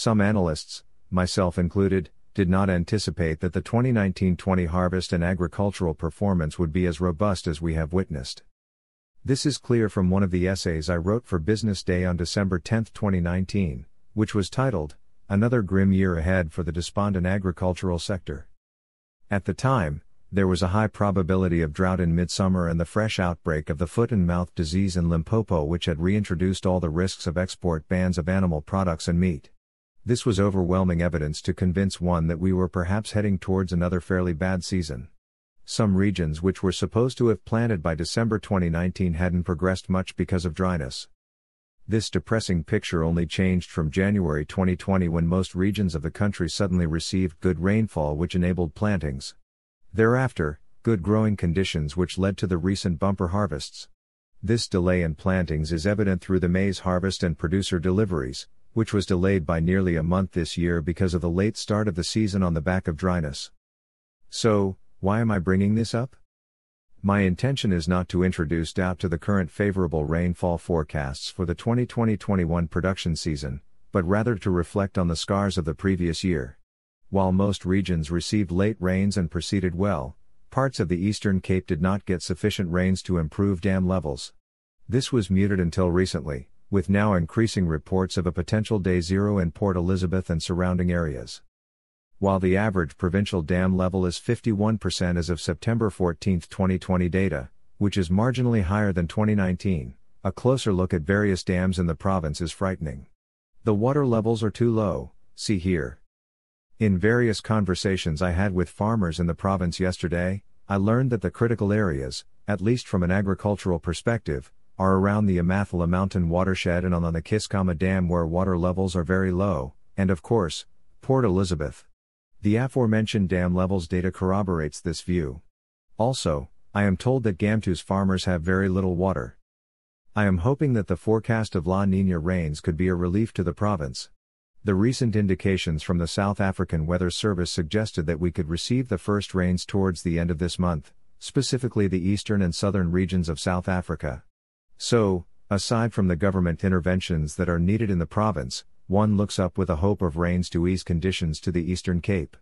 Some analysts, myself included, did not anticipate that the 2019 20 harvest and agricultural performance would be as robust as we have witnessed. This is clear from one of the essays I wrote for Business Day on December 10, 2019, which was titled, Another Grim Year Ahead for the Despondent Agricultural Sector. At the time, there was a high probability of drought in midsummer and the fresh outbreak of the foot and mouth disease in Limpopo, which had reintroduced all the risks of export bans of animal products and meat. This was overwhelming evidence to convince one that we were perhaps heading towards another fairly bad season. Some regions which were supposed to have planted by December 2019 hadn't progressed much because of dryness. This depressing picture only changed from January 2020 when most regions of the country suddenly received good rainfall which enabled plantings. Thereafter, good growing conditions which led to the recent bumper harvests. This delay in plantings is evident through the maize harvest and producer deliveries, which was delayed by nearly a month this year because of the late start of the season on the back of dryness. So, why am I bringing this up? My intention is not to introduce doubt to the current favorable rainfall forecasts for the 2020 21 production season, but rather to reflect on the scars of the previous year. While most regions received late rains and proceeded well, parts of the Eastern Cape did not get sufficient rains to improve dam levels. This was muted until recently, with now increasing reports of a potential day zero in Port Elizabeth and surrounding areas. While the average provincial dam level is 51% as of September 14, 2020 data, which is marginally higher than 2019, a closer look at various dams in the province is frightening. The water levels are too low, see here. In various conversations I had with farmers in the province yesterday, I learned that the critical areas, at least from an agricultural perspective, are around the Amathole Mountain watershed and on the Keiskamma Dam where water levels are very low, and of course, Port Elizabeth. The aforementioned dam levels data corroborates this view. Also, I am told that Gamtoos farmers have very little water. I am hoping that the forecast of La Nina rains could be a relief to the province. The recent indications from the South African Weather Service suggested that we could receive the first rains towards the end of this month, specifically the eastern and southern regions of South Africa. So, aside from the government interventions that are needed in the province, one looks up with a hope of rains to ease conditions to the Eastern Cape.